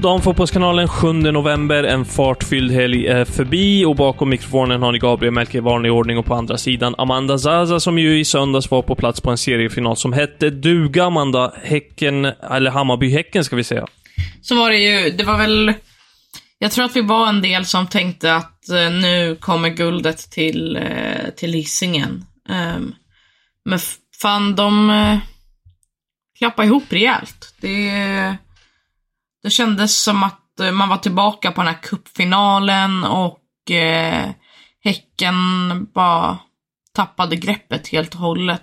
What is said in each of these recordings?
Damfotbollskanalen 7 november. En fartfylld helg är förbi och bakom mikrofonen har ni Gabriel Melker i vanlig ordning och på andra sidan Amanda Zaza som ju i söndags var på plats på en seriefinal som hette duga, Amanda. Häcken, eller Hammarby-Häcken ska vi säga. Så var det ju, det var väl, jag tror att vi var en del som tänkte att eh, nu kommer guldet till, eh, till Hisingen. Ehm, men fan, de klappar klappade ihop rejält. Det, det kändes som att eh, man var tillbaka på den här cupfinalen och eh, Häcken bara tappade greppet helt och hållet.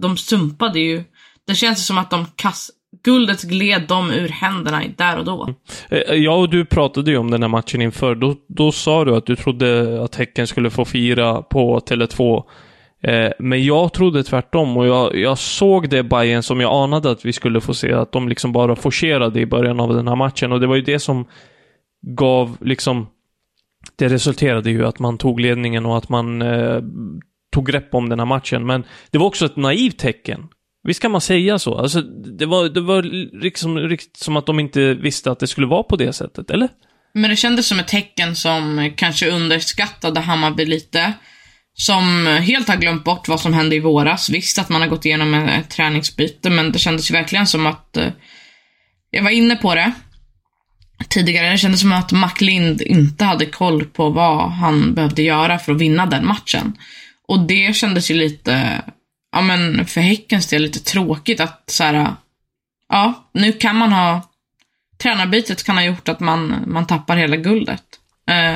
De sumpade ju. Det känns som att de kast... guldet gled dem ur händerna där och då. Mm. Eh, ja, Jag och du pratade ju om den här matchen inför. Då, då sa du att du trodde att Häcken skulle få fira på Tele2. Eh, Men jag trodde tvärtom och jag, jag såg det Bayern som jag anade att vi skulle få se. Att de liksom bara forcerade i början av den här matchen. Och det var ju det som gav liksom... Det resulterade ju att man tog ledningen och att man eh, tog grepp om den här matchen. Men det var också ett naivt tecken. Visst kan man säga så? Alltså, det var, det var liksom, riktigt som att de inte visste att det skulle vara på det sättet, eller? Men det kändes som ett tecken som kanske underskattade Hammarby lite. Som helt har glömt bort vad som hände i våras. Visst att man har gått igenom ett, träningsbyte, men det kändes ju verkligen som att... Eh, jag var inne på det tidigare. Det kändes som att Maclind inte hade koll på vad han behövde göra för att vinna den matchen. Och det kändes ju lite, ja men för Häckens del lite tråkigt att så här, ja, nu kan man ha tränarbytet kan ha gjort att man, man tappar hela guldet.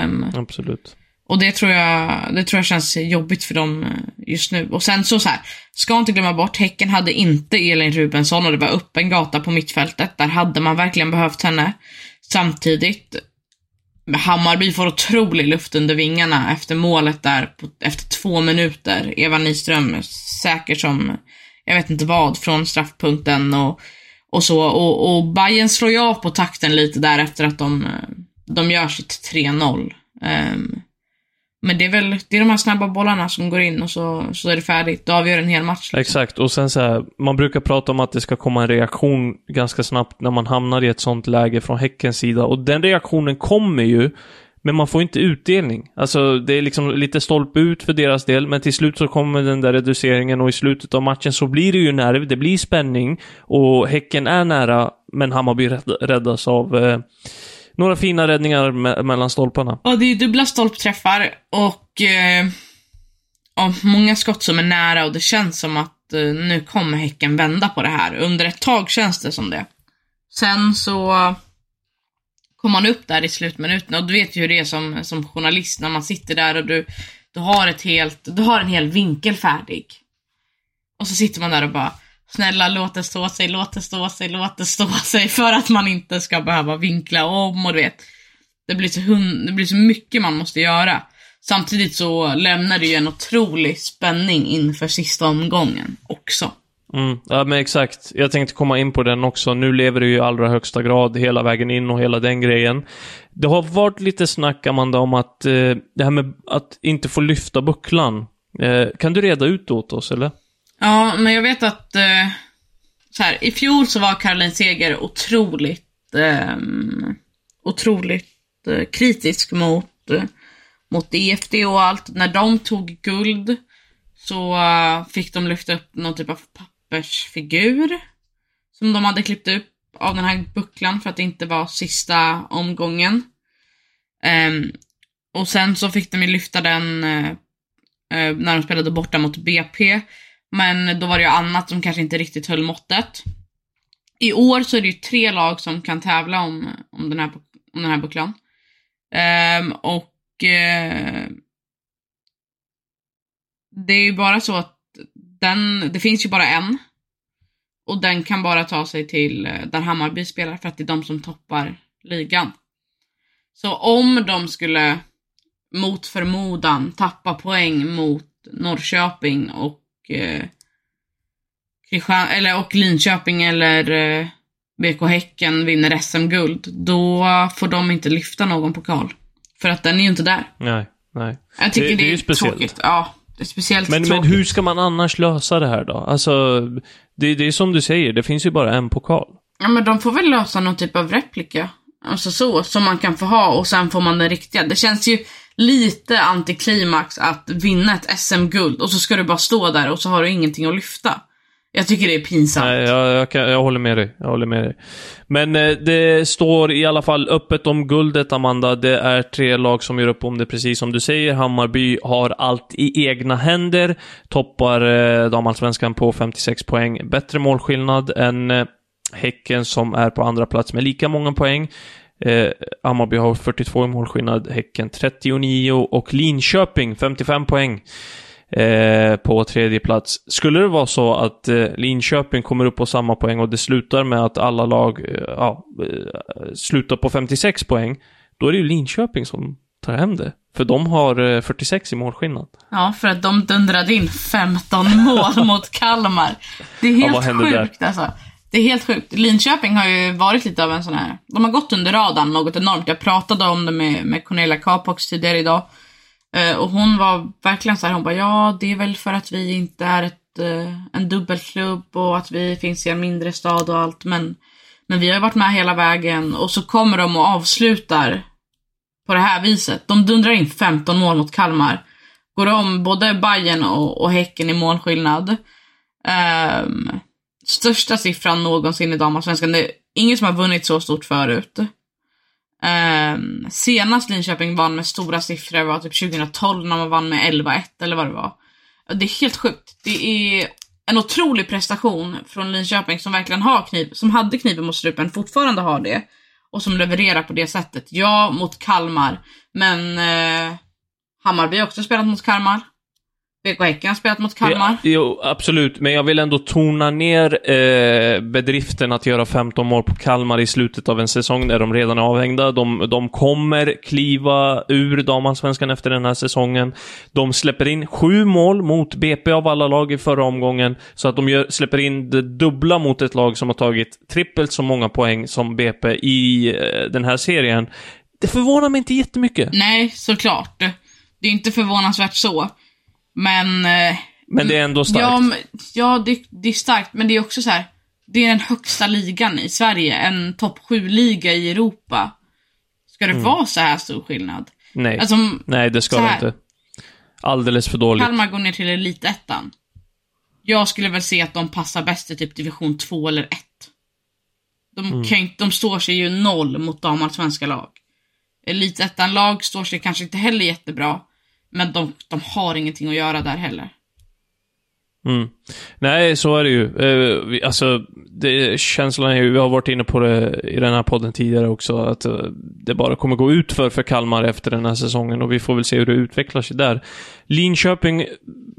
Um, Absolut och det tror, jag, det tror jag känns jobbigt för dem eh, just nu. Och sen så, så här, ska inte glömma bort, Häcken hade inte Elin Rubensson och det var öppen gata på mittfältet. Där hade man verkligen behövt henne. Samtidigt, Hammarby får otrolig luft under vingarna efter målet där, på, efter två minuter. Eva Nyström säker som, jag vet inte vad, från straffpunkten och, och så. Och, och Bayern slår ju av på takten lite där efter att de, eh, de gör sitt 3-0. Um, men det är väl, det är de här snabba bollarna som går in och så, så är det färdigt. Då avgör en hel match. liksom. Exakt, och sen så här, man brukar prata om att det ska komma en reaktion ganska snabbt när man hamnar i ett sånt läge från Häckens sida. Och den reaktionen kommer ju, men man får inte utdelning. Alltså, det är liksom lite stolpe ut för deras del, men till slut så kommer den där reduceringen och i slutet av matchen så blir det ju nerv, det blir spänning och Häcken är nära, men Hammarby räddas av eh, några fina räddningar me- mellan stolparna. Ja, det är dubbla stolpträffar och, eh, ja, många skott som är nära och det känns som att eh, nu kommer Häcken vända på det här. Under ett tag känns det som det. Sen så kom man upp där i slutminuten och du vet ju hur det är som, som journalist när man sitter där och du, du har ett helt, du har en hel vinkel färdig. Och så sitter man där och bara Snälla låt det stå sig, låt det stå sig, låt det stå sig för att man inte ska behöva vinkla om och du vet. Det blir så, hund, det blir så mycket man måste göra. Samtidigt så lämnar det ju en otrolig spänning inför sista omgången också. Mm, ja men exakt. Jag tänkte komma in på den också. Nu lever det ju i allra högsta grad hela vägen in och hela den grejen. Det har varit lite snack, Amanda, om att eh, det här med att inte få lyfta bucklan. Eh, kan du reda ut det åt oss, eller? Ja, men jag vet att eh, så här, i fjol så var Caroline Seger otroligt, eh, otroligt eh, kritisk mot, eh, mot EFD och allt. När de tog guld så eh, fick de lyfta upp någon typ av pappersfigur som de hade klippt upp av den här bucklan för att det inte var sista omgången. Ehm, och sen så fick de ju lyfta den eh, eh, när de spelade borta mot BP. Men då var det ju annat som kanske inte riktigt höll måttet. I år så är det ju tre lag som kan tävla om, om den här om den här bucklan. Um, och uh, det är ju bara så att den, det finns ju bara en. Och den kan bara ta sig till eh, där Hammarby spelar för att det är de som toppar ligan. Så om de skulle mot förmodan tappa poäng mot Norrköping och eh, Kristian, eller, och Linköping eller eh, BK Häcken vinner SM-guld, då får de inte lyfta någon pokal. För att den är ju inte där. Nej, nej. Jag tycker Det- det, det är är, ju speciellt. tråkigt. Ja, det är speciellt Men, men tråkigt. hur ska man annars lösa det här då? Alltså, det, det är som du säger, det finns ju bara en pokal. Ja, men de får väl lösa någon typ av replika. Alltså så, som man kan få ha och sen får man den riktiga. Det känns ju lite antiklimax att vinna ett SM-guld och så ska du bara stå där och så har du ingenting att lyfta. Jag tycker det är pinsamt. Nej, jag, jag, kan, jag håller med dig. Jag håller med dig. Men eh, det står i alla fall öppet om guldet, Amanda. Det är tre lag som gör upp om det, precis som du säger. Hammarby har allt i egna händer. Toppar eh, damallsvenskan på 56 poäng. Bättre målskillnad än eh, Häcken som är på andra plats med lika många poäng. Eh, Hammarby har 42 i målskillnad, Häcken 39 och Linköping 55 poäng eh, på tredje plats. Skulle det vara så att eh, Linköping kommer upp på samma poäng och det slutar med att alla lag eh, ja, eh, slutar på 56 poäng, då är det ju Linköping som tar hem det. För de har eh, 46 i målskillnad. Ja, för att de dundrade in 15 mål mot Kalmar. Det är Ja, helt vad hände där? sjukt alltså. Det är helt sjukt. Linköping har ju varit lite av en sån här, de har gått under radarn något enormt. Jag pratade om det med, med Cornelia Capox tidigare idag. Eh, och hon var verkligen så här, hon bara, ja det är väl för att vi inte är ett, eh, en dubbelklubb och att vi finns i en mindre stad och allt. Men, men vi har ju varit med hela vägen och så kommer de och avslutar på det här viset. De dundrar in 15 mål mot Kalmar. Går om både Bayern och, och Häcken i målskillnad. Ehm, största siffran någonsin i damallsvenskan. Det är ingen som har vunnit så stort förut. Um, senast Linköping vann med stora siffror var typ 2012 när man vann med 11-1 eller vad det var. Det är helt sjukt. Det är en otrolig prestation från Linköping som verkligen har kniv, som hade kniven mot strupen, fortfarande har det. Och som levererar på det sättet. Ja, mot Kalmar. Men eh, Hammarby har också spelat mot Kalmar. BK Häcken har spelat mot Kalmar. Ja, jo, absolut. Men jag vill ändå tona ner eh, bedriften att göra 15 mål på Kalmar i slutet av en säsong där de redan är avhängda. De, de kommer kliva ur damallsvenskan efter den här säsongen. De släpper in sju mål mot BP av alla lag i förra omgången, så att de gör, släpper in det dubbla mot ett lag som har tagit trippelt så många poäng som BP i eh, den här serien. Det förvånar mig inte jättemycket. Nej, såklart. Det är inte förvånansvärt så. Men... Eh, Men det är ändå starkt. Ja, men, ja det, det är starkt, men det är också så här. Det är den högsta ligan i Sverige, en topp 7-liga i Europa. Ska det vara så här stor skillnad? Nej. Alltså, Nej, det ska det inte. Alldeles för dåligt. Kalmar går ner till elitettan. Jag skulle väl se att de passar bäst i typ division 2 eller 1. De, Mm. kan de står sig ju noll mot damallsvenska lag. Elitettan-lag står sig kanske inte heller jättebra, men de, de har ingenting att göra där heller. Mm. Nej, så är det ju. Eh, vi, alltså, det, känslan är ju, vi har varit inne på det i den här podden tidigare också, att eh, det bara kommer gå ut för, för Kalmar efter den här säsongen och vi får väl se hur det utvecklar sig där. Linköping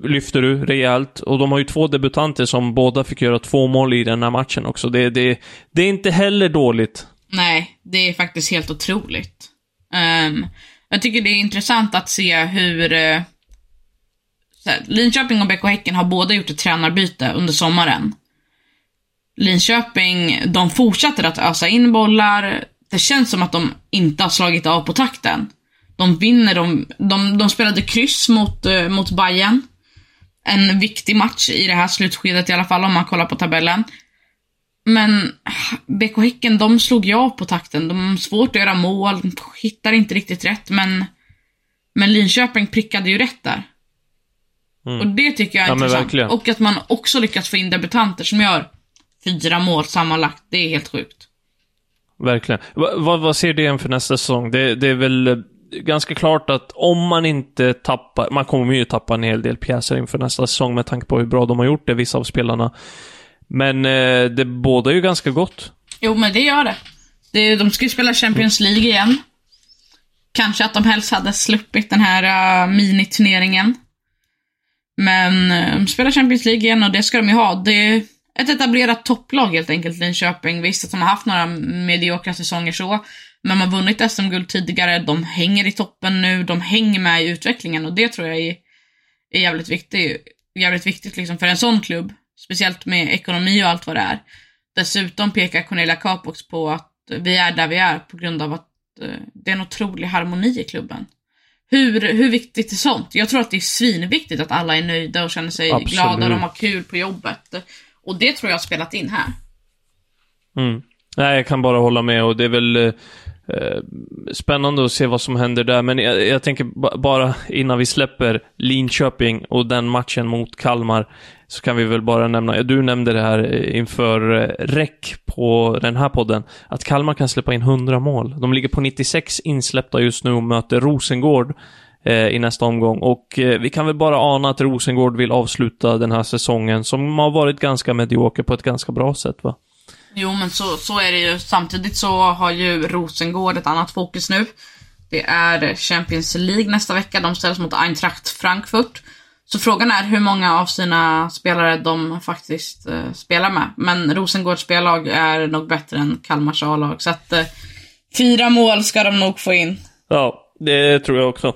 lyfter du rejält och de har ju två debutanter som båda fick göra två mål i den här matchen också. Det, det, det är inte heller dåligt. Nej, det är faktiskt helt otroligt. Ehm, jag tycker det är intressant att se hur eh, så här, Linköping och BK Häcken har båda gjort ett tränarbyte under sommaren. Linköping, de fortsätter att ösa in bollar. Det känns som att de inte har slagit av på takten. De vinner, de, de, de spelade kryss mot, eh, mot Bayern. En viktig match i det här slutskedet i alla fall om man kollar på tabellen. Men BK Häcken, de slog ju av på takten. De har svårt att göra mål, de hittar inte riktigt rätt, men, men Linköping prickade ju rätt där. Och det tycker jag är Ja, intressant. Och att man också lyckats få in debutanter som gör fyra mål sammanlagt. Det är helt sjukt. Verkligen. Va, vad, vad ser du igen för nästa säsong? Det, det är väl eh, ganska klart att om man inte tappar, man kommer ju tappa en hel del pjäser inför nästa säsong med tanke på hur bra de har gjort det, vissa av spelarna. Men eh, det båda ju ganska gott. Jo, men det gör det. Det, de ska ju spela Champions League igen. Kanske att de helst hade sluppit den här uh, miniturneringen. Men uh, de spelar Champions League igen och det ska de ju ha. Det är ett etablerat topplag helt enkelt, Linköping. Visst att de har haft några mediokra säsonger så. Men de har vunnit SM-guld tidigare, de hänger i toppen nu, de hänger med i utvecklingen och det tror jag är, är jävligt viktigt. Jävligt viktigt liksom för en sån klubb. Speciellt med ekonomi och allt vad det är. Dessutom pekar Cornelia Capox på att vi är där vi är på grund av att eh, det är en otrolig harmoni i klubben. Hur, hur viktigt är sånt? Jag tror att det är svinviktigt att alla är nöjda och känner sig Absolut. glada och de har kul på jobbet. Och det tror jag har spelat in här. Mm. Nej, jag kan bara hålla med och det är väl eh, spännande att se vad som händer där. Men jag, jag tänker bara innan vi släpper Linköping och den matchen mot Kalmar så kan vi väl bara nämna, du nämnde det här eh, inför eh, räck REC på den här podden, att Kalmar kan släppa in 100 mål. De ligger på 96 insläppta just nu och möter Rosengård eh, i nästa omgång. Och eh, vi kan väl bara ana att Rosengård vill avsluta den här säsongen som har varit ganska medioker på ett ganska bra sätt va? Jo, men så, så är det ju. Samtidigt så har ju Rosengård ett annat fokus nu. Det är Champions League nästa vecka. De ställs mot Eintracht Frankfurt. Så frågan är hur många av sina spelare de faktiskt eh, spelar med. Men Rosengårds spellag är nog bättre än Kalmars A-lag. Så att eh, fyra mål ska de nog få in. Ja, det tror jag också.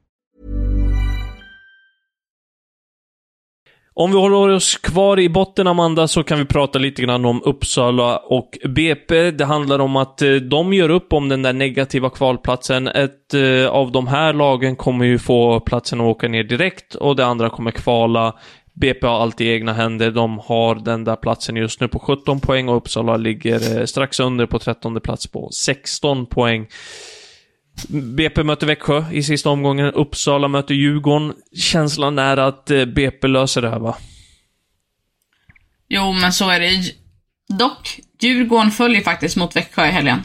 Om vi håller oss kvar i botten, Amanda, så kan vi prata lite grann om Uppsala och BP. Det handlar om att eh, de gör upp om den där negativa kvalplatsen. Ett eh, av de här lagen kommer ju få platsen att åka ner direkt och det andra kommer kvala. BP har allt i egna händer. De har den där platsen just nu på 17 poäng och Uppsala ligger eh, strax under på 13 plats på 16 poäng. BP möter Växjö i sista omgången. Uppsala möter Djurgården. Känslan är att eh, BP löser det här, va? Jo, men så är det. Dock, Djurgården följer faktiskt mot Växjö i helgen.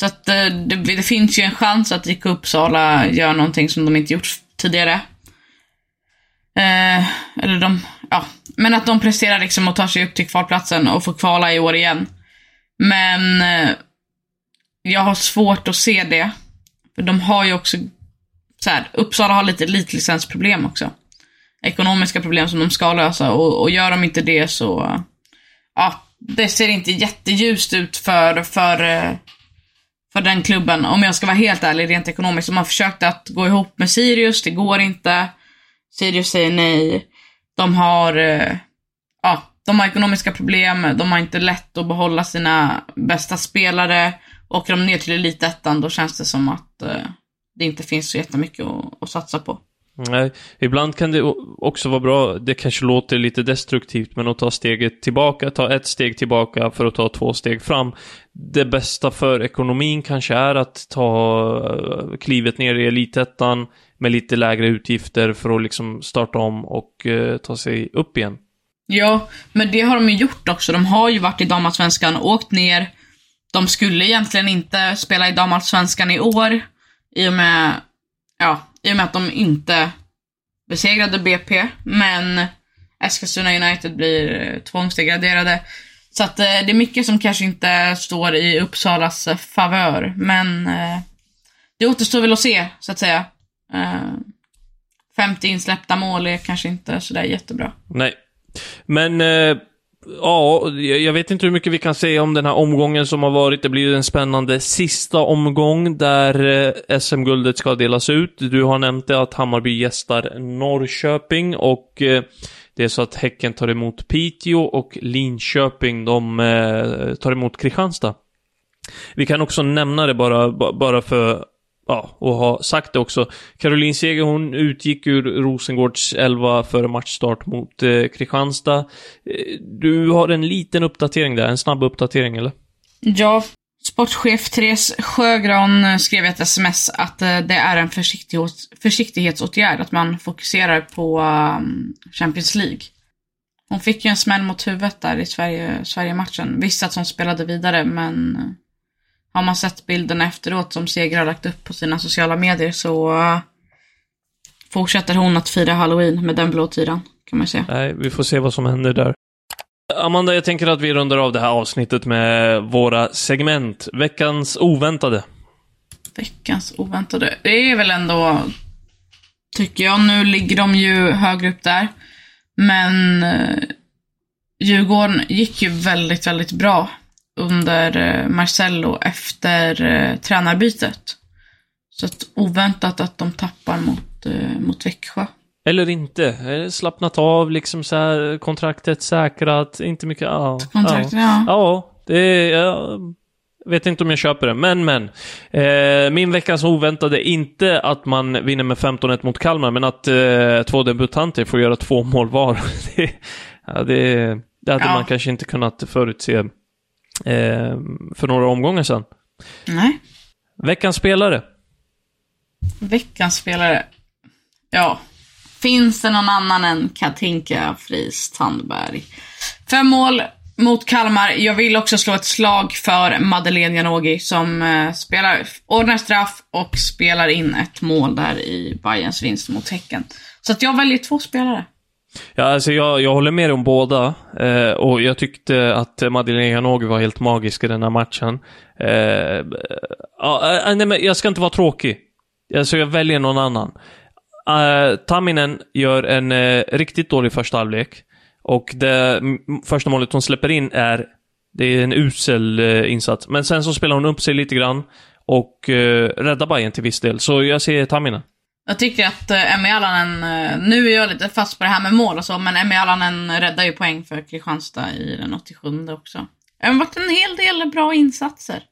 Så att eh, det, det finns ju en chans att IK Uppsala gör någonting som de inte gjort tidigare. Eh, eller de, ja. Men att de presterar liksom och tar sig upp till kvalplatsen och får kvala i år igen. Men eh, jag har svårt att se det. För de har ju också, så här, Uppsala har lite elitlicensproblem också. Ekonomiska problem som de ska lösa och, och gör de inte det så, ja, det ser inte jätteljust ut för, för, för den klubben. Om jag ska vara helt ärlig rent ekonomiskt. De har försökt att gå ihop med Sirius, det går inte. Sirius säger nej. De har, eh, ja, de har ekonomiska problem, de har inte lätt att behålla sina bästa spelare. Åker de ner till elitettan då känns det som att eh, det inte finns så jättemycket att, att satsa på. Nej, ibland kan det också vara bra, det kanske låter lite destruktivt, men att ta steget tillbaka, ta ett steg tillbaka för att ta två steg fram. Det bästa för ekonomin kanske är att ta klivet ner i elitettan med lite lägre utgifter för att liksom starta om och uh, ta sig upp igen. Ja, men det har de ju gjort också. De har ju varit i damallsvenskan åkt ner. De skulle egentligen inte spela i damallsvenskan i år i och med, ja, i och med att de inte besegrade BP, men Eskilstuna United blir eh, tvångsdegraderade. Så att eh, det är mycket som kanske inte står i Uppsalas eh, favör, men det återstår väl att se, så att säga. 50 insläppta mål är kanske inte sådär jättebra. Nej, Men, eh, ja, jag vet inte hur mycket vi kan säga om den här omgången som har varit. Det blir ju en spännande sista omgång där eh, SM-guldet ska delas ut. Du har nämnt det att Hammarby gästar Norrköping och eh, det är så att Häcken tar emot Piteå och Linköping, de eh, tar emot Kristianstad. Vi kan också nämna det bara, bara för ja, och ha sagt det också. Caroline Seger, hon utgick ur Rosengårds 11 före matchstart mot eh, Kristianstad. Eh, du har en liten uppdatering där, en snabb uppdatering eller? Ja, sportchef Therese Sjögran skrev i ett sms att eh, det är en försiktighets försiktighetsåtgärd, att man fokuserar på um, Champions League. Hon fick ju en smäll mot huvudet där i Sverige, Sverige-matchen. Visst att hon spelade vidare, men eh, har man sett bilderna efteråt som Seger har lagt upp på sina sociala medier så uh, fortsätter hon att fira halloween med den blå tiran, kan man säga. Nej, vi får se vad som händer där. Amanda, jag tänker att vi rundar av det här avsnittet med våra segment. Veckans oväntade. Veckans oväntade. Det är väl ändå, tycker jag, nu ligger de ju högre upp där. Men eh, Djurgården gick ju väldigt, väldigt bra under eh, Marcello efter eh, tränarbytet. Så att oväntat att de tappar mot, eh, mot Växjö. Eller inte. Eh, Slappnat av, liksom så här, kontraktet säkrat, inte mycket... Ja, Kontraktet, ja. ja. Det. Jag vet inte om jag köper det, men men. Eh, min veckans oväntade, inte att man vinner med 15-1 mot Kalmar, men att eh, två debutanter får göra två mål var. det, ja, det, det hade Ja. man kanske inte kunnat förutse för några omgångar sedan. Nej. Veckans spelare. Veckans spelare. Ja. Finns det någon annan än Katinka Friis Tandberg? Fem mål mot Kalmar. Jag vill också slå ett slag för Madeleine Janogy som eh, spelar, ordnar straff och spelar in ett mål där i Bayerns vinst mot Häcken. Så att jag väljer två spelare. Ja, alltså jag, jag håller med om båda. Eh, och jag tyckte att Madeleine Janogy var helt magisk i den här matchen. Eh, ja, eh, eh, nej, men jag ska inte vara tråkig. Alltså jag väljer någon annan. Eh, Tamminen gör en eh, riktigt dålig första halvlek. Och det första målet hon släpper in är, det är en usel insats. Men sen så spelar hon upp sig lite grann och eh, räddar Bayern till viss del. Så jag ser Tamminen. Jag tycker att eh, Emmy Allanen, eh, nu är jag lite fast på det här med mål och så, men Emmy Allanen räddar ju poäng för Kristianstad i den 87 också. Det har varit en hel del bra insatser.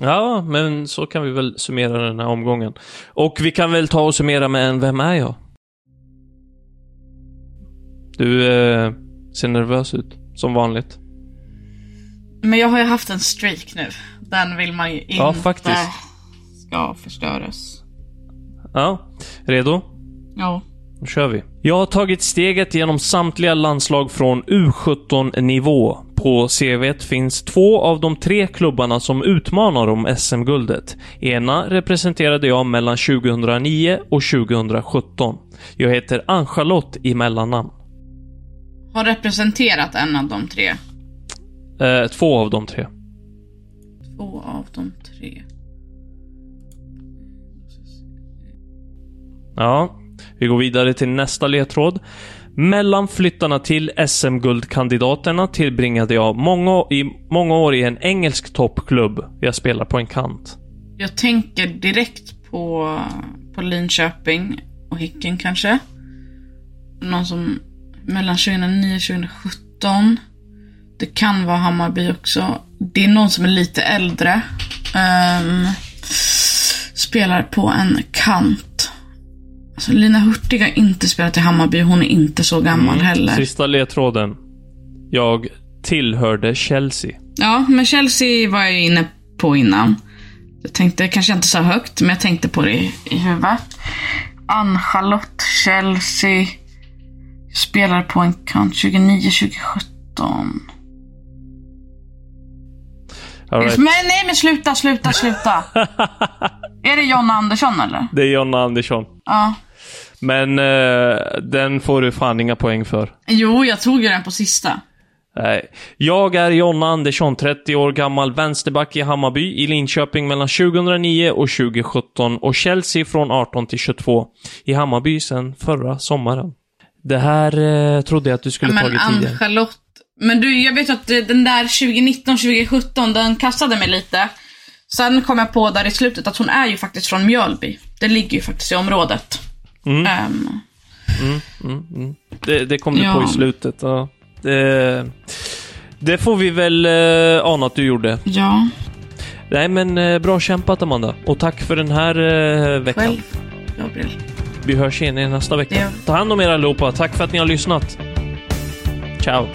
Ja, men så kan vi väl summera den här omgången. Och vi kan väl ta och summera med en Vem är jag? Du eh, ser nervös ut, som vanligt. Men jag har ju haft en streak nu. Den vill man ju inte Ja, faktiskt. ska förstöras. Ja, redo? Ja. Nu kör vi. Jag har tagit steget genom samtliga landslag från U17-nivå. På CVt finns två av de tre klubbarna som utmanar om SM-guldet. Ena representerade jag mellan 2009 och 2017. Jag heter Ann-Charlotte i mellannamn. Har representerat en av de tre. Eh, två av de tre. Två av de tre. Ja, vi går vidare till nästa ledtråd. Mellan flyttarna till SM-guldkandidaterna tillbringade jag många, i många år i en engelsk toppklubb. Jag spelar på en kant. Jag tänker direkt på, på Linköping och Häcken kanske. Någon som mellan 2009 och 2017. Det kan vara Hammarby också. Det är någon som är lite äldre. Um, spelar på en kant. Alltså Lina Hurtig har inte spelat i Hammarby. Hon är inte så gammal heller. Sista ledtråden. Jag tillhörde Chelsea. Ja, men Chelsea var jag ju inne på innan. Jag tänkte, kanske inte så högt, men jag tänkte på det i, i huvudet. Ann-Charlotte, Chelsea. Spelar på en kant 29-2017. All right. Men nej, men sluta, sluta, sluta. är det Jonna Andersson eller? Det är Jonna Andersson. Ja. Men eh, den får du fan inga poäng för. Jo, jag tog ju den på sista. Nej. Jag är Jonna Andersson, 30 år gammal, vänsterback i Hammarby i Linköping mellan 2009 och 2017 och Chelsea från 18 till 22 i Hammarby sedan förra sommaren. Det här eh, trodde jag att du skulle Men tagit tidigare. Ann-Charlotte, men du, jag vet att eh, den där 2019-2017, den kastade mig lite. Sen kom jag på där i slutet att hon är ju faktiskt från Mjölby. Det ligger ju faktiskt i området. Mm. Ehm, Det, det kom du Ja. på i slutet. Ja. Det, det får vi väl eh, ana att du gjorde. ja, Nej, men eh, bra kämpat Amanda. Och tack för den här eh, veckan. själv. Gabriel. Vi hörs igen nästa vecka. vi. Ta hand om er allihopa. Tack för att ni har lyssnat. Ciao.